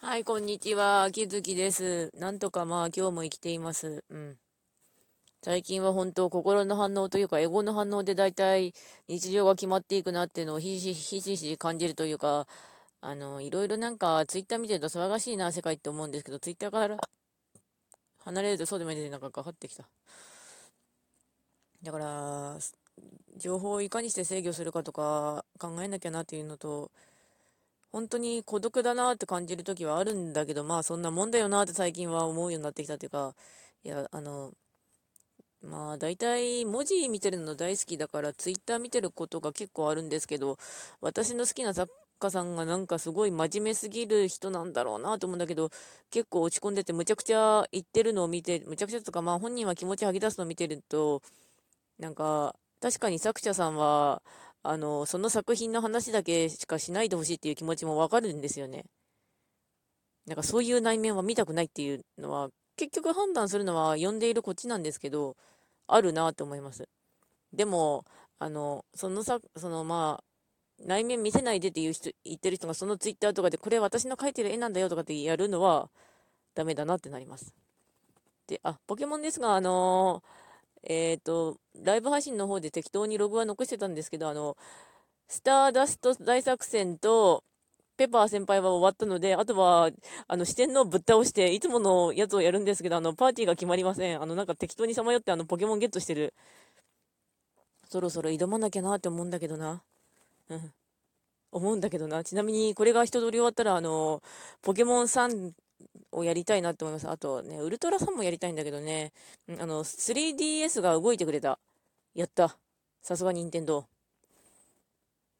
はい、こんにちは。秋月です。なんとかまあ今日も生きています。うん。最近は本当心の反応というか、エゴの反応で大体日常が決まっていくなっていうのをひしひしひし感じるというか、あの、いろいろなんかツイッター見てると騒がしいな、世界って思うんですけど、ツイッターから離れるとそうでもいいでなんかかかってきた。だから、情報をいかにして制御するかとか考えなきゃなっていうのと、本当に孤独だなって感じる時はあるんだけど、まあそんなもんだよなって最近は思うようになってきたというか、いや、あの、まあ大体文字見てるの大好きだからツイッター見てることが結構あるんですけど、私の好きな作家さんがなんかすごい真面目すぎる人なんだろうなと思うんだけど、結構落ち込んでてむちゃくちゃ言ってるのを見て、むちゃくちゃとかまあ本人は気持ち吐き出すのを見てると、なんか確かに作者さんは、あの、その作品の話だけしかしないでほしいっていう気持ちもわかるんですよね。なんかそういう内面は見たくないっていうのは、結局判断するのは読んでいるこっちなんですけど、あるなと思います。でも、あの、そのさ、そのまあ、内面見せないでっていう人、言ってる人がそのツイッターとかで、これ私の描いてる絵なんだよとかってやるのは、ダメだなってなります。で、あ、ポケモンですが、あのーえっ、ー、と、ライブ配信の方で適当にログは残してたんですけど、あの、スターダスト大作戦と、ペパー先輩は終わったので、あとは、あの、四天王ぶっ倒して、いつものやつをやるんですけど、あの、パーティーが決まりません。あの、なんか適当にさまよって、あの、ポケモンゲットしてる。そろそろ挑まなきゃなって思うんだけどな。うん。思うんだけどな。ちなみに、これが一通り終わったら、あの、ポケモン3をやりたいなって思います。あとね、ウルトラさんもやりたいんだけどね、あの、3DS が動いてくれた。やった。さすが任天堂。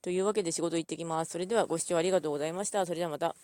というわけで仕事行ってきます。それではご視聴ありがとうございました。それではまた。